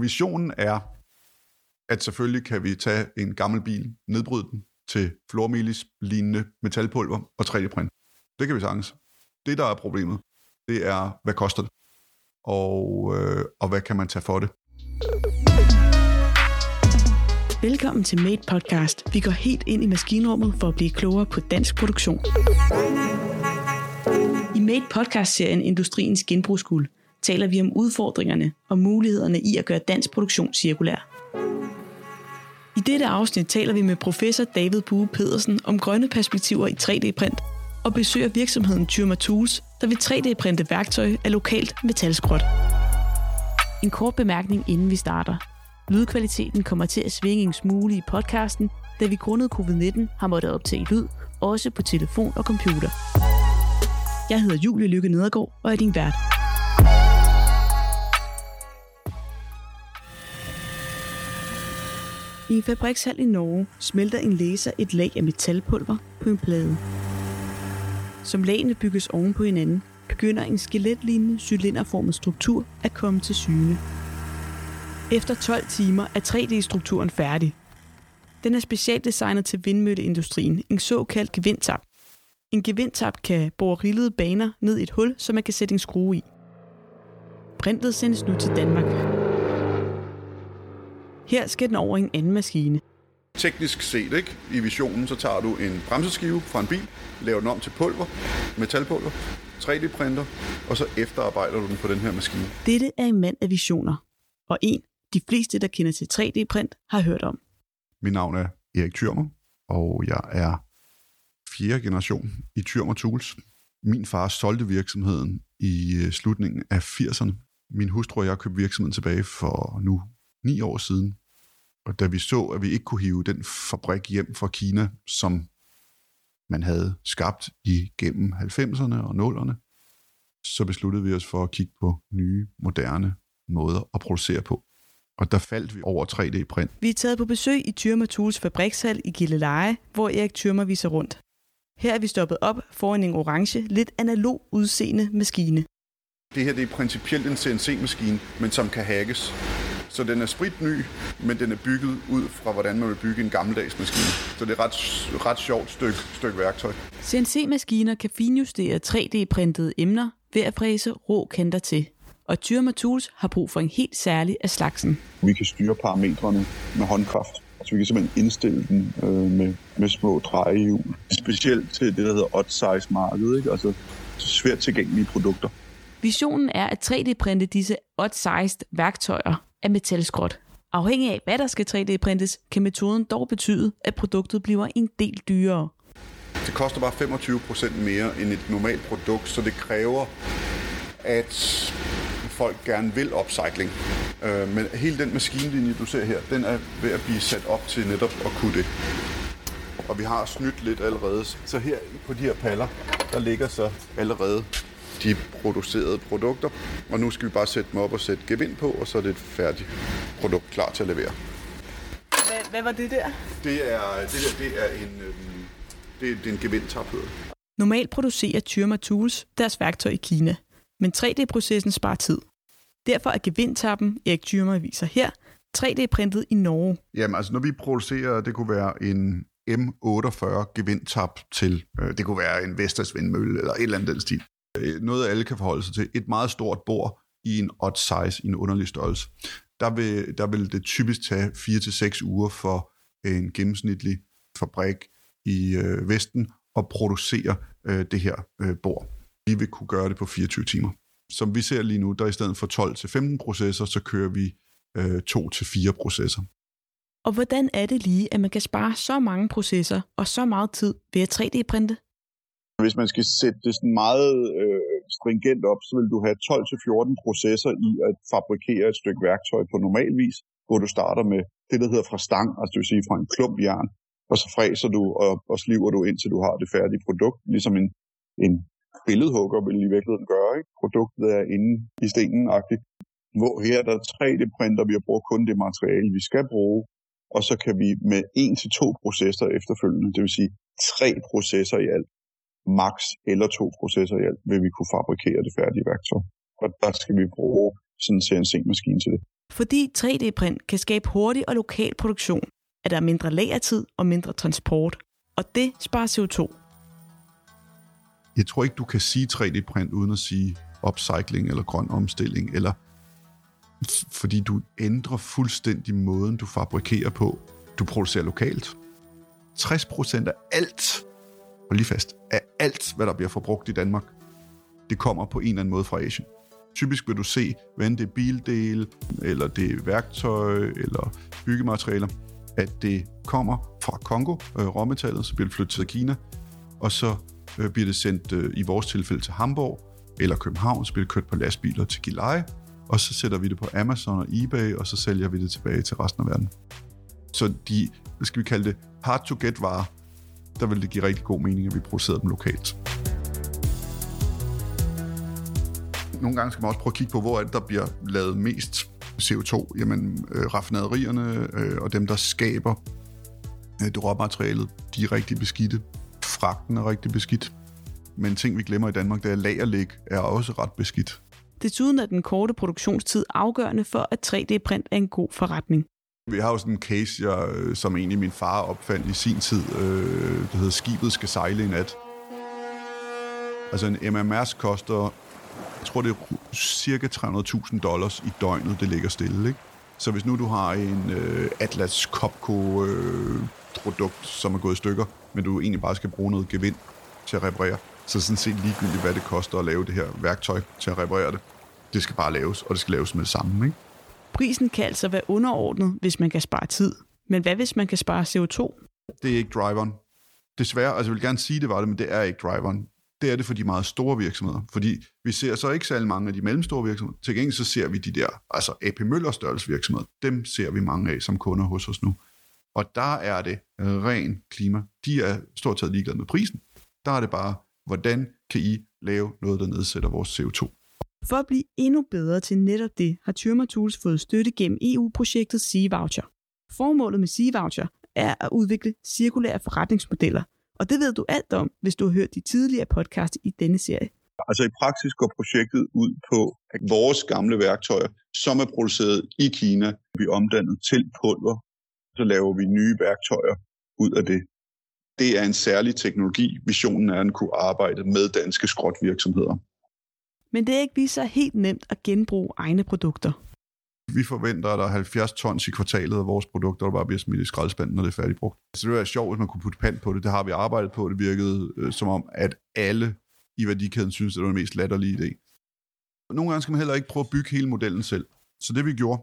Visionen er, at selvfølgelig kan vi tage en gammel bil, nedbryde den til flormelis lignende metalpulver og 3D-print. Det kan vi sagtens. Det, der er problemet, det er, hvad koster det? Og, øh, og hvad kan man tage for det? Velkommen til Made Podcast. Vi går helt ind i maskinrummet for at blive klogere på dansk produktion. I Made Podcast-serien Industriens Genbrugsguld taler vi om udfordringerne og mulighederne i at gøre dansk produktion cirkulær. I dette afsnit taler vi med professor David Bue Pedersen om grønne perspektiver i 3D-print og besøger virksomheden Tyrma Tools, der vil 3D-printe værktøj af lokalt metalskrot. En kort bemærkning inden vi starter. Lydkvaliteten kommer til at svinge en smule i podcasten, da vi grundet covid-19 har måttet optage lyd, også på telefon og computer. Jeg hedder Julie Lykke Nedergaard og er din vært. I en fabrikshal i Norge smelter en laser et lag af metalpulver på en plade. Som lagene bygges oven på hinanden, begynder en skeletlignende cylinderformet struktur at komme til syne. Efter 12 timer er 3D-strukturen færdig. Den er specialdesignet til vindmølleindustrien, en såkaldt gevindtap. En gevindtap kan bore rillede baner ned i et hul, som man kan sætte en skrue i. Printet sendes nu til Danmark. Her skal den over en anden maskine. Teknisk set, ikke? i visionen, så tager du en bremseskive fra en bil, laver den om til pulver, metalpulver, 3D-printer, og så efterarbejder du den på den her maskine. Dette er en mand af visioner, og en, de fleste, der kender til 3D-print, har hørt om. Mit navn er Erik Thyrmer, og jeg er fjerde generation i Thyrmer Tools. Min far solgte virksomheden i øh, slutningen af 80'erne. Min hustru og jeg købte virksomheden tilbage for nu ni år siden. Og da vi så, at vi ikke kunne hive den fabrik hjem fra Kina, som man havde skabt igennem 90'erne og 0'erne, så besluttede vi os for at kigge på nye, moderne måder at producere på. Og der faldt vi over 3D-print. Vi er taget på besøg i Tyrma Tools fabrikshal i Gilleleje, hvor Erik Tyrmer viser rundt. Her er vi stoppet op foran en orange, lidt analog udseende maskine. Det her det er principielt en CNC-maskine, men som kan hackes. Så den er spritny, men den er bygget ud fra, hvordan man vil bygge en gammeldags maskine. Så det er et ret, ret sjovt stykke, stykke værktøj. CNC-maskiner kan finjustere 3D-printede emner ved at fræse rå kanter til. Og Tyrma Tools har brug for en helt særlig af slagsen. Vi kan styre parametrene med håndkraft. Så vi kan simpelthen indstille den øh, med, med små drejehjul. Specielt til det, der hedder odd size marked, ikke? altså svært tilgængelige produkter. Visionen er at 3D-printe disse odd-sized værktøjer af metalskrot. Afhængig af, hvad der skal 3D-printes, kan metoden dog betyde, at produktet bliver en del dyrere. Det koster bare 25% mere end et normalt produkt, så det kræver, at folk gerne vil upcycling. Øh, men hele den maskinlinje, du ser her, den er ved at blive sat op til netop at kunne det. Og vi har snydt lidt allerede. Så her på de her paller, der ligger så allerede de producerede produkter. Og nu skal vi bare sætte dem op og sætte gevind på, og så er det et færdigt produkt klar til at levere. Hvad, hvad var det der? Det er, det der, det er en, øhm, det, det er en gevindtap, Normalt producerer Tyrma Tools deres værktøj i Kina, men 3D-processen sparer tid. Derfor er gevindtappen, Erik Tyrma viser her, 3D-printet i Norge. Jamen altså, når vi producerer, det kunne være en M48 gevindtap til, øh, det kunne være en Vestas vindmølle eller et eller andet den stil. Øh, noget alle kan forholde sig til. Et meget stort bord i en odd size, i en underlig størrelse. Der vil, der vil det typisk tage 4-6 uger for en gennemsnitlig fabrik i øh, Vesten at producere øh, det her øh, bord. Vi vil kunne gøre det på 24 timer. Som vi ser lige nu, der i stedet for 12-15 processer, så kører vi øh, 2-4 processer. Og hvordan er det lige, at man kan spare så mange processer og så meget tid ved at 3D-printe? Hvis man skal sætte det sådan meget øh, stringent op, så vil du have 12-14 processer i at fabrikere et stykke værktøj på normal vis, hvor du starter med det, der hedder fra stang, altså det vil sige fra en klump jern, og så fræser du og, og sliver du indtil du har det færdige produkt, ligesom en, en billedhugger vil i virkeligheden gøre. Ikke? Produktet er inde i stenen-agtigt. Hvor her der 3D-printer, vi har brugt kun det materiale, vi skal bruge, og så kan vi med en til to processer efterfølgende, det vil sige tre processer i alt, max eller to processer i alt, vil vi kunne fabrikere det færdige værktøj. Og der skal vi bruge sådan en CNC-maskine til det. Fordi 3D-print kan skabe hurtig og lokal produktion, er der mindre lagertid og mindre transport, og det sparer CO2. Jeg tror ikke, du kan sige 3D-print uden at sige upcycling eller grøn omstilling, eller fordi du ændrer fuldstændig måden, du fabrikerer på. Du producerer lokalt. 60% af alt, og lige fast, af alt, hvad der bliver forbrugt i Danmark, det kommer på en eller anden måde fra Asien. Typisk vil du se, hvad det er bildele, eller det er værktøj, eller byggematerialer, at det kommer fra Kongo, øh, råmetallet, så bliver det flyttet til Kina, og så øh, bliver det sendt øh, i vores tilfælde til Hamburg eller København, så bliver det kørt på lastbiler til Gilleleje, og så sætter vi det på Amazon og eBay, og så sælger vi det tilbage til resten af verden. Så de, hvad skal vi kalde det, hard to get varer, der vil det give rigtig god mening, at vi producerede dem lokalt. Nogle gange skal man også prøve at kigge på, hvor er det, der bliver lavet mest CO2. Jamen, øh, raffinaderierne øh, og dem, der skaber øh, det råmaterialet, de er rigtig beskidte. Fragten er rigtig beskidt. Men ting, vi glemmer i Danmark, det er, lagerlæg er også ret beskidt. Desuden er den korte produktionstid afgørende for, at 3D-print er en god forretning. Vi har jo sådan en case, jeg, øh, som egentlig min far opfandt i sin tid. Øh, det hedder Skibet skal sejle i nat. Altså en MMR's koster, jeg tror det er cirka 300.000 dollars i døgnet, det ligger stille. Ikke? Så hvis nu du har en øh, Atlas Copco øh, produkt, som er gået i stykker, men du egentlig bare skal bruge noget gevind til at reparere, så sådan set ligegyldigt, hvad det koster at lave det her værktøj til at reparere det. Det skal bare laves, og det skal laves med det samme. Ikke? Prisen kan altså være underordnet, hvis man kan spare tid. Men hvad hvis man kan spare CO2? Det er ikke driveren. Desværre, altså jeg vil gerne sige, det var det, men det er ikke driveren. Det er det for de meget store virksomheder. Fordi vi ser så ikke særlig mange af de mellemstore virksomheder. Til gengæld så ser vi de der, altså AP Møller størrelse virksomheder. Dem ser vi mange af som kunder hos os nu. Og der er det ren klima. De er stort set ligeglade med prisen. Der er det bare, hvordan kan I lave noget, der nedsætter vores CO2? For at blive endnu bedre til netop det, har Tyrma Tools fået støtte gennem EU-projektet Sea-Voucher. Formålet med Sea-Voucher er at udvikle cirkulære forretningsmodeller, og det ved du alt om, hvis du har hørt de tidligere podcast i denne serie. Altså i praksis går projektet ud på, at vores gamle værktøjer, som er produceret i Kina, bliver omdannet til pulver. Så laver vi nye værktøjer ud af det. Det er en særlig teknologi. Visionen er at kunne arbejde med danske skrotvirksomheder. Men det er ikke lige så helt nemt at genbruge egne produkter. Vi forventer, at der er 70 tons i kvartalet af vores produkter, der bare bliver smidt i skraldespanden, når det er færdigbrugt. Så det ville være sjovt, hvis man kunne putte pand på det. Det har vi arbejdet på. Det virkede øh, som om, at alle i værdikæden synes, det var den mest latterlige idé. Nogle gange skal man heller ikke prøve at bygge hele modellen selv. Så det vi gjorde,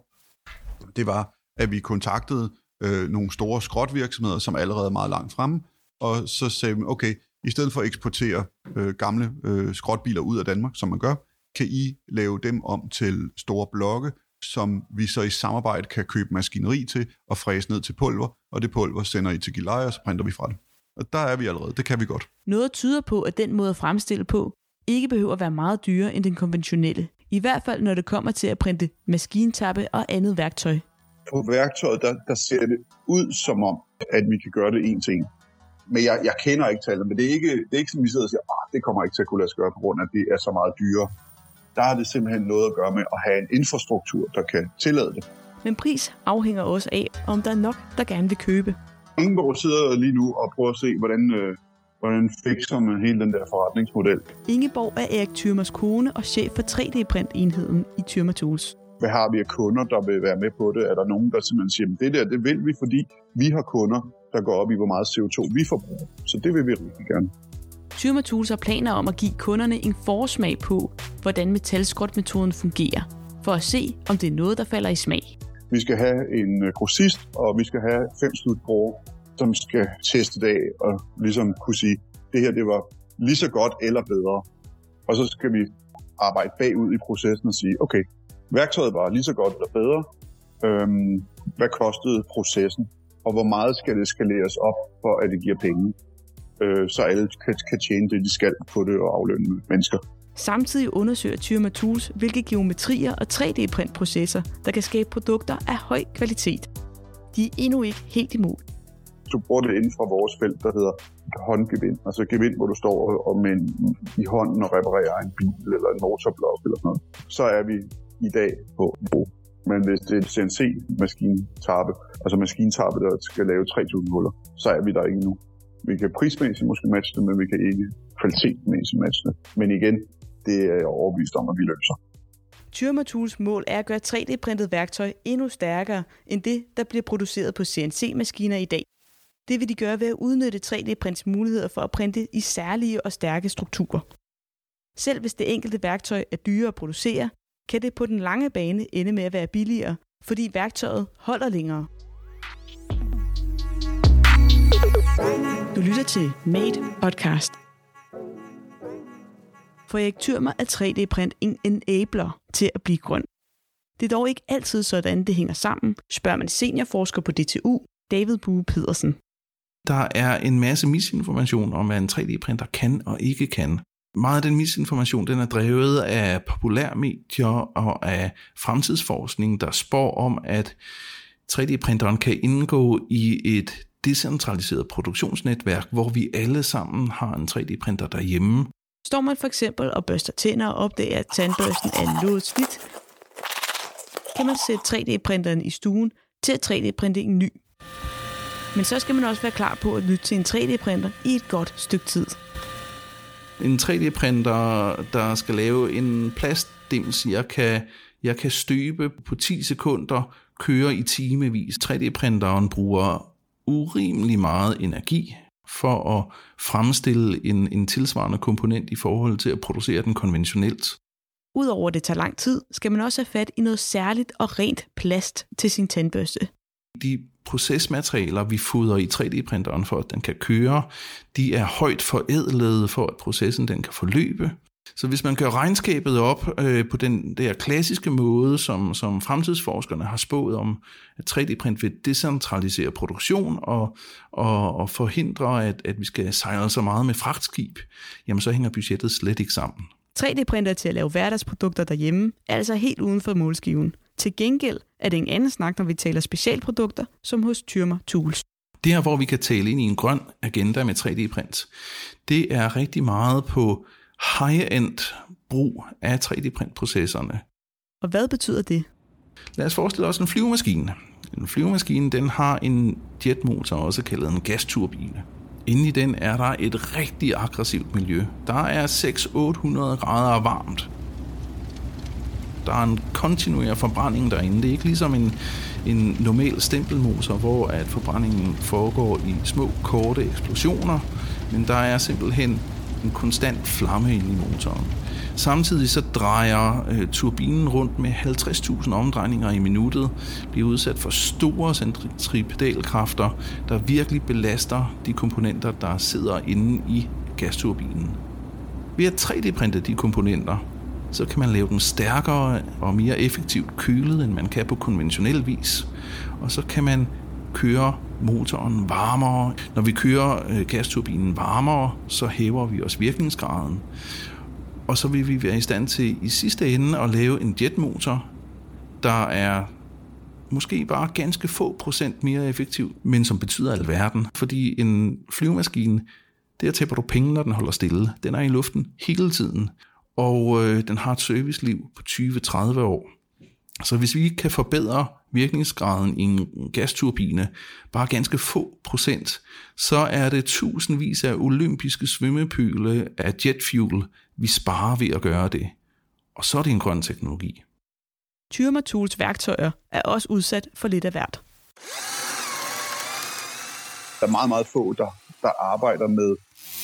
det var, at vi kontaktede øh, nogle store skrotvirksomheder, som allerede er meget langt fremme, og så sagde vi, okay, i stedet for at eksportere øh, gamle øh, skrotbiler ud af Danmark, som man gør, kan I lave dem om til store blokke, som vi så i samarbejde kan købe maskineri til og fræse ned til pulver, og det pulver sender I til Gilei, og så printer vi fra det. Og der er vi allerede. Det kan vi godt. Noget tyder på, at den måde at fremstille på ikke behøver at være meget dyrere end den konventionelle. I hvert fald, når det kommer til at printe maskintappe og andet værktøj. På værktøjet, der, der ser det ud som om, at vi kan gøre det en til en men jeg, jeg kender ikke tallet, men det er ikke, det er ikke sådan, vi sidder og siger, ah, det kommer ikke til at kunne lade sig gøre, på grund af, at det er så meget dyre. Der har det simpelthen noget at gøre med at have en infrastruktur, der kan tillade det. Men pris afhænger også af, om der er nok, der gerne vil købe. Ingeborg sidder lige nu og prøver at se, hvordan, øh, hvordan fikser man hele den der forretningsmodel. Ingeborg er Erik Thyrmers kone og chef for 3D-print-enheden i Thyrmer Tools. Hvad har vi af kunder, der vil være med på det? Er der nogen, der simpelthen siger, at det der, det vil vi, fordi vi har kunder, der går op i, hvor meget CO2 vi forbruger. Så det vil vi rigtig gerne. Tyrma Tools har planer om at give kunderne en forsmag på, hvordan metalskrotmetoden fungerer, for at se, om det er noget, der falder i smag. Vi skal have en øh, grossist, og vi skal have fem slutbrugere, som skal teste det af og ligesom kunne sige, det her det var lige så godt eller bedre. Og så skal vi arbejde bagud i processen og sige, okay, værktøjet var lige så godt eller bedre. Øhm, hvad kostede processen? Og hvor meget skal det skaleres op, for at det giver penge, øh, så alle kan, kan tjene det, de skal på det og aflønne mennesker. Samtidig undersøger Tyrma Tools, hvilke geometrier og 3D-printprocesser, der kan skabe produkter af høj kvalitet. De er endnu ikke helt i mål. Du bruger det inden for vores felt, der hedder håndgevind. Altså gevind, hvor du står og med en, i hånden og reparerer en bil eller en motorblok eller sådan noget. Så er vi i dag på niveau. Men hvis det er en CNC-maskintarpe, altså maskintarpe, der skal lave 3.000 huller, så er vi der ikke nu. Vi kan prismæssigt måske matche det, men vi kan ikke kvalitetmæssigt matche det. Men igen, det er jeg overbevist om, at vi løser. Tyrma Tools mål er at gøre 3D-printet værktøj endnu stærkere end det, der bliver produceret på CNC-maskiner i dag. Det vil de gøre ved at udnytte 3D-prints muligheder for at printe i særlige og stærke strukturer. Selv hvis det enkelte værktøj er dyrere at producere, kan det på den lange bane ende med at være billigere, fordi værktøjet holder længere. Du lytter til Made Podcast. For Erik Thürmer er 3D-print en enabler til at blive grøn. Det er dog ikke altid sådan, det hænger sammen, spørger man seniorforsker på DTU, David Bue Pedersen. Der er en masse misinformation om, hvad en 3D-printer kan og ikke kan. Meget af den misinformation den er drevet af populærmedier og af fremtidsforskning, der spår om, at 3D-printeren kan indgå i et decentraliseret produktionsnetværk, hvor vi alle sammen har en 3D-printer derhjemme. Står man for eksempel og børster tænder og opdager, at tandbørsten er noget slidt, kan man sætte 3D-printeren i stuen til at 3D-printe en ny. Men så skal man også være klar på at lytte til en 3D-printer i et godt stykke tid. En 3D-printer, der skal lave en plastdims, jeg kan, jeg kan støbe på 10 sekunder, køre i timevis. 3D-printeren bruger urimelig meget energi for at fremstille en, en tilsvarende komponent i forhold til at producere den konventionelt. Udover at det tager lang tid, skal man også have fat i noget særligt og rent plast til sin tandbørste. De procesmaterialer, vi fodrer i 3D-printeren for, at den kan køre, de er højt forædlede for, at processen den kan forløbe. Så hvis man gør regnskabet op øh, på den der klassiske måde, som, som fremtidsforskerne har spået om, at 3D-print vil decentralisere produktion og, og, og forhindre, at, at vi skal sejle så meget med fragtskib, jamen så hænger budgettet slet ikke sammen. 3D-printer til at lave hverdagsprodukter derhjemme er altså helt uden for målskiven. Til gengæld er det en anden snak, når vi taler specialprodukter, som hos Tyrmer Tools. Det her, hvor vi kan tale ind i en grøn agenda med 3D-print, det er rigtig meget på high-end brug af 3D-printprocesserne. Og hvad betyder det? Lad os forestille os en flyvemaskine. En flyvemaskine den har en jetmotor, også kaldet en gasturbine. Inde i den er der et rigtig aggressivt miljø. Der er 600-800 grader varmt. Der er en kontinuerlig forbrænding derinde. Det er ikke ligesom en, en normal stempelmotor, hvor at forbrændingen foregår i små, korte eksplosioner, men der er simpelthen en konstant flamme inde i motoren. Samtidig så drejer øh, turbinen rundt med 50.000 omdrejninger i minuttet, bliver udsat for store centripedalkræfter, der virkelig belaster de komponenter, der sidder inde i gasturbinen. Ved at 3D-printe de komponenter, så kan man lave dem stærkere og mere effektivt kølet, end man kan på konventionel vis. Og så kan man køre motoren varmere. Når vi kører øh, gasturbinen varmere, så hæver vi også virkningsgraden. Og så vil vi være i stand til i sidste ende at lave en jetmotor, der er måske bare ganske få procent mere effektiv, men som betyder alverden. Fordi en flyvemaskine, der tæpper du penge, når den holder stille. Den er i luften hele tiden, og øh, den har et serviceliv på 20-30 år. Så hvis vi kan forbedre virkningsgraden i en gasturbine bare ganske få procent, så er det tusindvis af olympiske svømmepøle af jetfuel, vi sparer ved at gøre det. Og så er det en grøn teknologi. Tyrma Tools værktøjer er også udsat for lidt af hvert. Der er meget, meget få, der, der arbejder med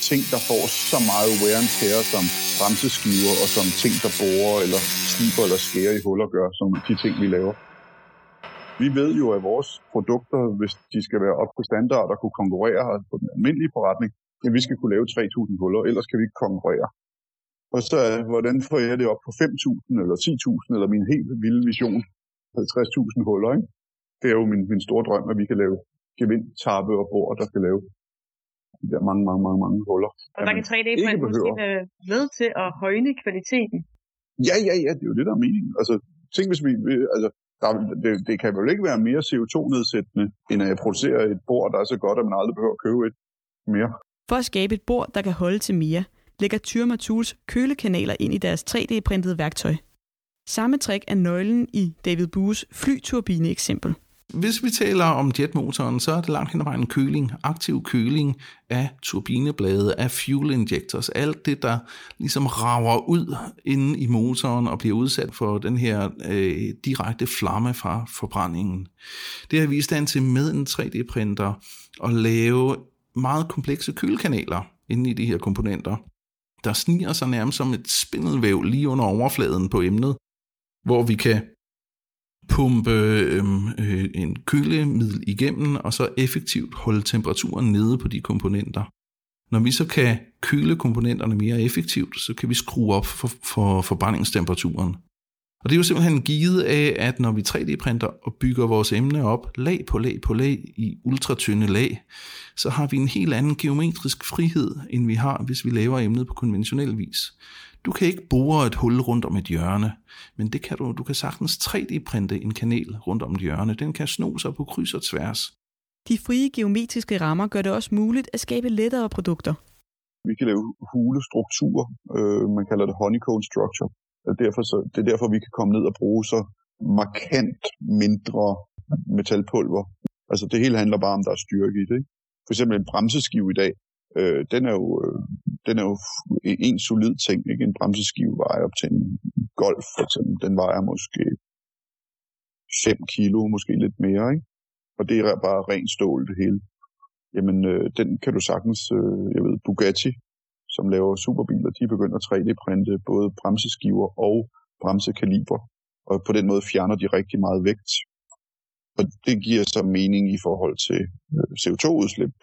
ting, der får så meget wear and tear som bremseskiver og som ting, der borer eller sliber eller skærer i huller gør, som de ting, vi laver. Vi ved jo, at vores produkter, hvis de skal være op på standard og kunne konkurrere på den almindelige forretning, at vi skal kunne lave 3.000 huller, ellers kan vi ikke konkurrere. Og så, hvordan får jeg det op på 5.000 eller 10.000, eller min helt vilde vision, 50.000 huller, ikke? Det er jo min, min store drøm, at vi kan lave gevind, tappe og bord, der skal lave de der mange, mange, mange, mange huller. Og der kan 3D-print måske være ved til at højne kvaliteten. Ja, ja, ja, det er jo det, der er meningen. Altså, tænk hvis vi, altså, der, det, det kan vel ikke være mere CO2-nedsættende, end at jeg producerer et bord, der er så godt, at man aldrig behøver at købe et mere. For at skabe et bord, der kan holde til mere, lægger Tyrma Tools kølekanaler ind i deres 3D-printede værktøj. Samme trick er nøglen i David Bues flyturbine-eksempel. Hvis vi taler om jetmotoren, så er det langt hen ad vejen køling, aktiv køling af turbineblade, af fuel injectors, alt det, der ligesom rager ud inde i motoren og bliver udsat for den her øh, direkte flamme fra forbrændingen. Det har vi i stand til med en 3D-printer at lave meget komplekse kølekanaler inde i de her komponenter, der sniger sig nærmest som et spindelvæv lige under overfladen på emnet, hvor vi kan pumpe øhm, øh, en kølemiddel igennem, og så effektivt holde temperaturen nede på de komponenter. Når vi så kan køle komponenterne mere effektivt, så kan vi skrue op for, for forbrændingstemperaturen. Og det er jo simpelthen givet af, at når vi 3D-printer og bygger vores emne op lag på lag på lag i ultratynde lag, så har vi en helt anden geometrisk frihed, end vi har, hvis vi laver emnet på konventionel vis. Du kan ikke bore et hul rundt om et hjørne, men det kan du, du kan sagtens 3D-printe en kanal rundt om et hjørne. Den kan sno sig på kryds og tværs. De frie geometriske rammer gør det også muligt at skabe lettere produkter. Vi kan lave hule strukturer, øh, man kalder det honeycomb structure. Og derfor så, det er derfor, vi kan komme ned og bruge så markant mindre metalpulver. Altså det hele handler bare om, der er styrke i det. Ikke? For eksempel en bremseskive i dag, øh, den, er jo, øh, den er jo en solid ting. Ikke? En bremseskive vejer op til en golf, for eksempel. Den vejer måske 5 kilo, måske lidt mere. Ikke? Og det er bare ren stål, det hele. Jamen, øh, den kan du sagtens, øh, jeg ved, Bugatti, som laver superbiler, de begynder at 3D-printe både bremseskiver og bremsekaliber. Og på den måde fjerner de rigtig meget vægt. Og det giver så mening i forhold til øh, CO2-udslip.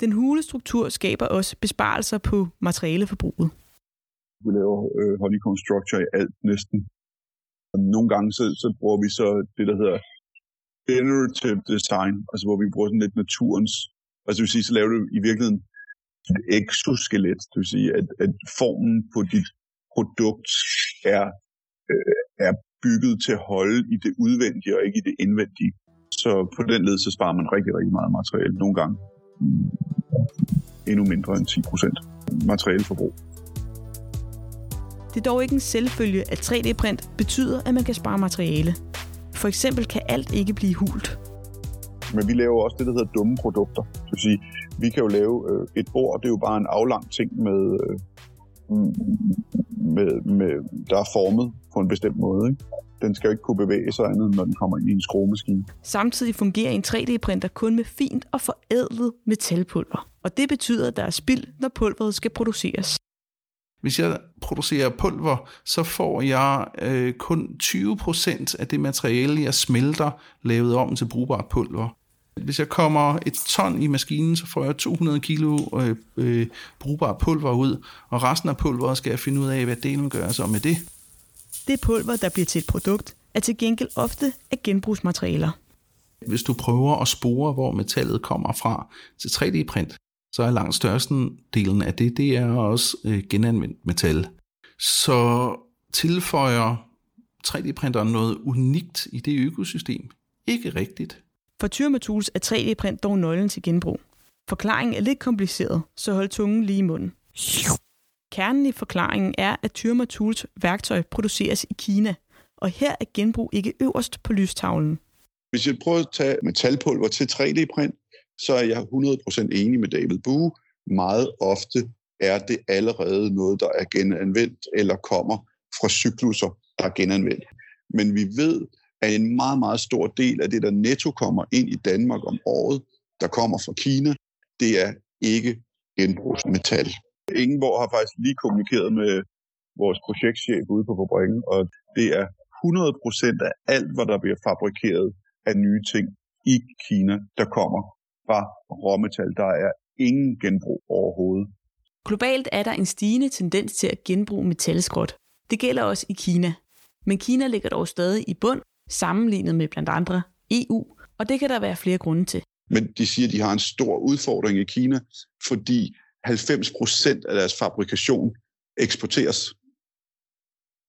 Den hule struktur skaber også besparelser på materialeforbruget. Vi laver øh, honeycomb structure i alt næsten. Og nogle gange så, så bruger vi så det, der hedder generative design, altså hvor vi bruger sådan lidt naturens, altså det vil sige, så laver du i virkeligheden et exoskelet, det vil sige, at, at formen på dit produkt er, øh, er bygget til at holde i det udvendige og ikke i det indvendige. Så på den led, så sparer man rigtig, rigtig meget materiale. Nogle gange endnu mindre end 10 procent materialeforbrug. Det er dog ikke en selvfølge, at 3D-print betyder, at man kan spare materiale. For eksempel kan alt ikke blive hult. Men vi laver også det, der hedder dumme produkter. Det vil sige, vi kan jo lave øh, et bord, det er jo bare en aflang ting med, øh, med, med, der er formet på en bestemt måde. Ikke? Den skal jo ikke kunne bevæge sig andet, når den kommer ind i en skruemaskine. Samtidig fungerer en 3D-printer kun med fint og forædlet metalpulver. Og det betyder, at der er spild, når pulveret skal produceres. Hvis jeg producerer pulver, så får jeg øh, kun 20% af det materiale, jeg smelter, lavet om til brugbart pulver. Hvis jeg kommer et ton i maskinen, så får jeg 200 kilo øh, øh, brugbart pulver ud, og resten af pulveret skal jeg finde ud af, hvad delen gør så med det. Det pulver, der bliver til et produkt, er til gengæld ofte af genbrugsmaterialer. Hvis du prøver at spore, hvor metallet kommer fra til 3D-print, så er langt størsten delen af det, det er også øh, genanvendt metal. Så tilføjer 3D-printeren noget unikt i det økosystem? Ikke rigtigt. For Tyrmatools er 3D-print dog nøglen til genbrug. Forklaringen er lidt kompliceret, så hold tungen lige i munden. Kernen i forklaringen er, at Tyrmatools værktøj produceres i Kina, og her er genbrug ikke øverst på lystavlen. Hvis jeg prøver at tage metalpulver til 3D-print, så er jeg 100% enig med David Bue. Meget ofte er det allerede noget, der er genanvendt eller kommer fra cykluser, der er genanvendt. Men vi ved, at en meget, meget stor del af det, der netto kommer ind i Danmark om året, der kommer fra Kina, det er ikke genbrugsmetal. Ingeborg har faktisk lige kommunikeret med vores projektchef ude på fabrikken, og det er 100% af alt, hvad der bliver fabrikeret af nye ting i Kina, der kommer fra råmetal. Der er ingen genbrug overhovedet. Globalt er der en stigende tendens til at genbruge metalskrot. Det gælder også i Kina. Men Kina ligger dog stadig i bund, sammenlignet med blandt andre EU, og det kan der være flere grunde til. Men de siger, at de har en stor udfordring i Kina, fordi 90 procent af deres fabrikation eksporteres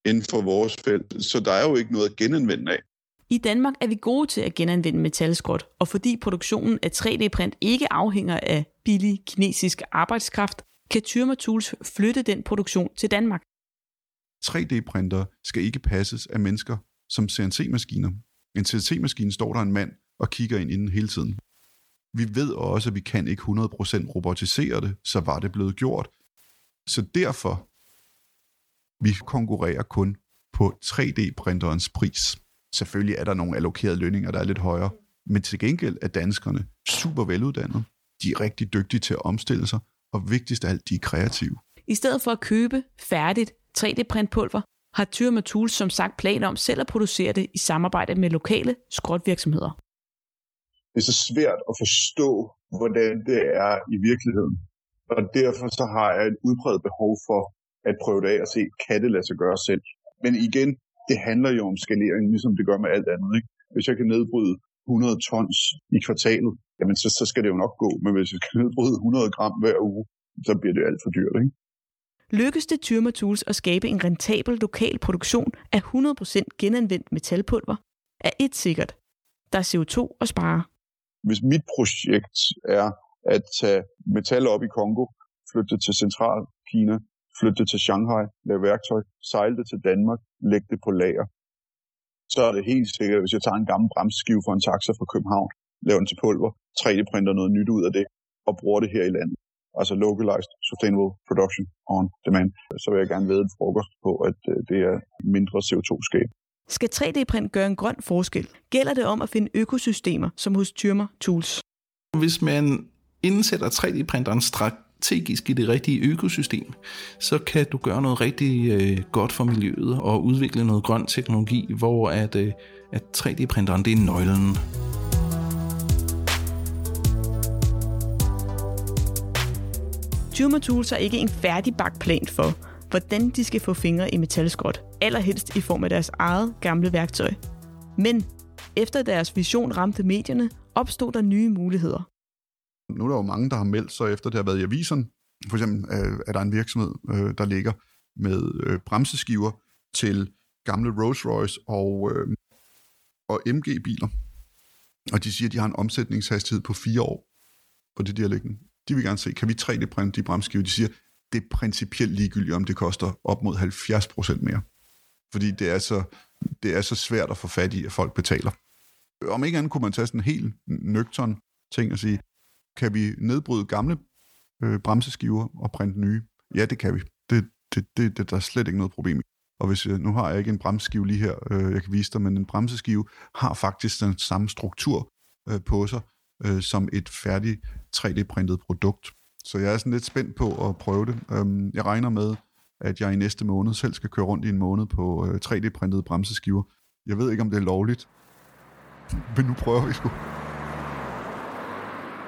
inden for vores felt. Så der er jo ikke noget at genanvende af. I Danmark er vi gode til at genanvende metalskrot, og fordi produktionen af 3D-print ikke afhænger af billig kinesisk arbejdskraft, kan Tyrma Tools flytte den produktion til Danmark. 3D-printer skal ikke passes af mennesker som CNC-maskiner. En CNC-maskine står der en mand og kigger ind i den hele tiden. Vi ved også, at vi kan ikke 100% robotisere det, så var det blevet gjort. Så derfor, vi konkurrerer kun på 3D-printerens pris. Selvfølgelig er der nogle allokerede lønninger, der er lidt højere, men til gengæld er danskerne super veluddannede. De er rigtig dygtige til at omstille sig, og vigtigst af alt, de er kreative. I stedet for at købe færdigt 3D-printpulver, har Tyrma Tools som sagt plan om selv at producere det i samarbejde med lokale skrotvirksomheder. Det er så svært at forstå, hvordan det er i virkeligheden. Og derfor så har jeg et udbredt behov for at prøve det af og se, kan det lade sig gøre selv. Men igen, det handler jo om skalering, ligesom det gør med alt andet. Ikke? Hvis jeg kan nedbryde 100 tons i kvartalet, jamen så, så skal det jo nok gå. Men hvis jeg kan nedbryde 100 gram hver uge, så bliver det alt for dyrt. Ikke? Lykkes det Tyrma Tools at skabe en rentabel lokal produktion af 100% genanvendt metalpulver, er et sikkert. Der er CO2 at spare. Hvis mit projekt er at tage metal op i Kongo, flytte det til Central-Kina, flytte det til Shanghai, lave værktøj, sejle det til Danmark, lægge det på lager, så er det helt sikkert, hvis jeg tager en gammel bremseskive fra en taxa fra København, laver den til pulver, 3D-printer noget nyt ud af det, og bruger det her i landet. Altså localized sustainable production on demand. Så vil jeg gerne vide en frokost på, at øh, det er mindre CO2-skab. Skal 3D-print gøre en grøn forskel, gælder det om at finde økosystemer, som hos Tyrmer Tools. Hvis man indsætter 3D-printeren strategisk i det rigtige økosystem, så kan du gøre noget rigtig øh, godt for miljøet og udvikle noget grøn teknologi, hvor at, øh, at 3D-printeren det er nøglen. Tumor Tools har ikke en færdigbagt plan for, hvordan de skal få fingre i metalskrot, allerhelst i form af deres eget gamle værktøj. Men efter deres vision ramte medierne, opstod der nye muligheder. Nu er der jo mange, der har meldt sig efter det har været i aviserne. For eksempel øh, er der en virksomhed, øh, der ligger med øh, bremseskiver til gamle Rolls Royce og, og MG-biler. Og de siger, at de har en omsætningshastighed på fire år på det, de har liggende. De vil gerne se, kan vi 3D-printe de bremseskiver? De siger, det er principielt ligegyldigt, om det koster op mod 70% mere. Fordi det er, så, det er så svært at få fat i, at folk betaler. Om ikke andet kunne man tage sådan en helt nøgtern ting og sige, kan vi nedbryde gamle øh, bremseskiver og printe nye? Ja, det kan vi. Det, det, det, det der er slet ikke noget problem i. Og hvis jeg, nu har jeg ikke en bremseskive lige her, øh, jeg kan vise dig, men en bremseskive har faktisk den samme struktur øh, på sig, øh, som et færdigt 3D-printet produkt. Så jeg er sådan lidt spændt på at prøve det. Øhm, jeg regner med, at jeg i næste måned selv skal køre rundt i en måned på øh, 3D-printede bremseskiver. Jeg ved ikke, om det er lovligt, men nu prøver vi sgu.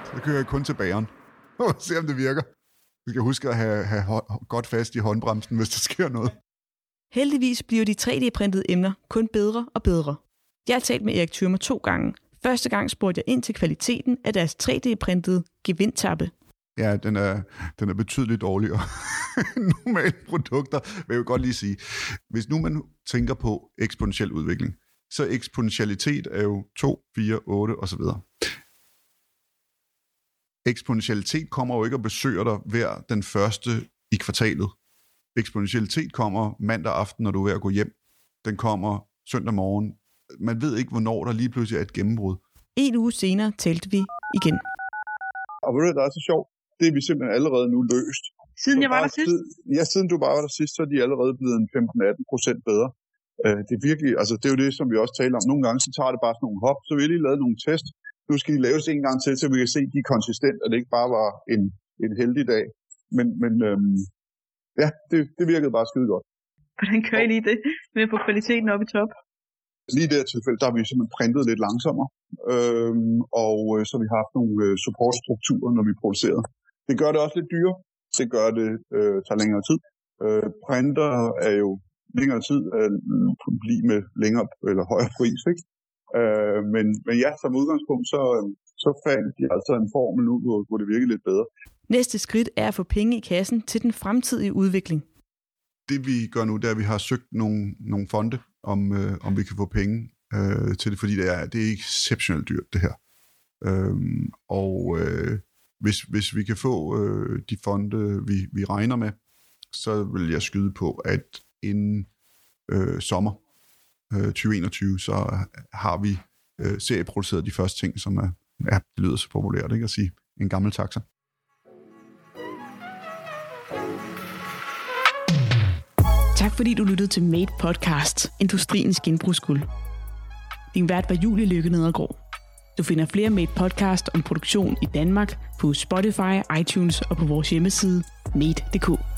Så kører jeg kun til bageren og se, om det virker. Vi skal huske at have, have godt fast i håndbremsen, hvis der sker noget. Heldigvis bliver de 3D-printede emner kun bedre og bedre. Jeg har talt med Erik Thürmer to gange, Første gang spurgte jeg ind til kvaliteten af deres 3D-printede gevindtappe. Ja, den er, den er betydeligt dårligere. end Normale produkter, vil jeg godt lige sige. Hvis nu man tænker på eksponentiel udvikling, så eksponentialitet er jo 2, 4, 8 osv. Eksponentialitet kommer jo ikke og besøger dig hver den første i kvartalet. Eksponentialitet kommer mandag aften, når du er ved at gå hjem. Den kommer søndag morgen man ved ikke, hvornår der lige pludselig er et gennembrud. En uge senere talte vi igen. Og ved du, der er så sjovt, det er vi simpelthen allerede nu løst. Siden jeg var der sidst? Ja, siden du bare var der sidst, så er de allerede blevet en 15-18 procent bedre. Uh, det er virkelig, altså det er jo det, som vi også taler om. Nogle gange så tager det bare sådan nogle hop, så vi har lige lavet nogle test. Nu skal de laves en gang til, så vi kan se, at de er konsistent, og det ikke bare var en, en heldig dag. Men, men øhm, ja, det, det virkede bare skide godt. Hvordan kører I lige det med at få kvaliteten op i top? Lige i det her tilfælde, der har vi simpelthen printet lidt langsommere, øhm, og øh, så vi har haft nogle øh, supportstrukturer, når vi producerede. Det gør det også lidt dyrere. Det gør det øh, tager længere tid. Øh, printer er jo længere tid øh, blive med længere eller højere pris, ikke? Øh, men, men ja, som udgangspunkt, så, så fandt de altså en formel nu, hvor, hvor det virker lidt bedre. Næste skridt er at få penge i kassen til den fremtidige udvikling. Det vi gør nu, det er, at vi har søgt nogle, nogle fonde, om, øh, om vi kan få penge øh, til det, fordi det er, det er exceptionelt dyrt, det her. Øhm, og øh, hvis, hvis vi kan få øh, de fonde, vi, vi regner med, så vil jeg skyde på, at inden øh, sommer øh, 2021, så har vi øh, serieproduceret de første ting, som er, ja, det lyder så populært ikke at sige, en gammel taxa. Tak fordi du lyttede til Made Podcast, Industriens genbrugsguld. Din vært var Julie Lykke Nedergaard. Du finder flere Made Podcast om produktion i Danmark på Spotify, iTunes og på vores hjemmeside made.dk.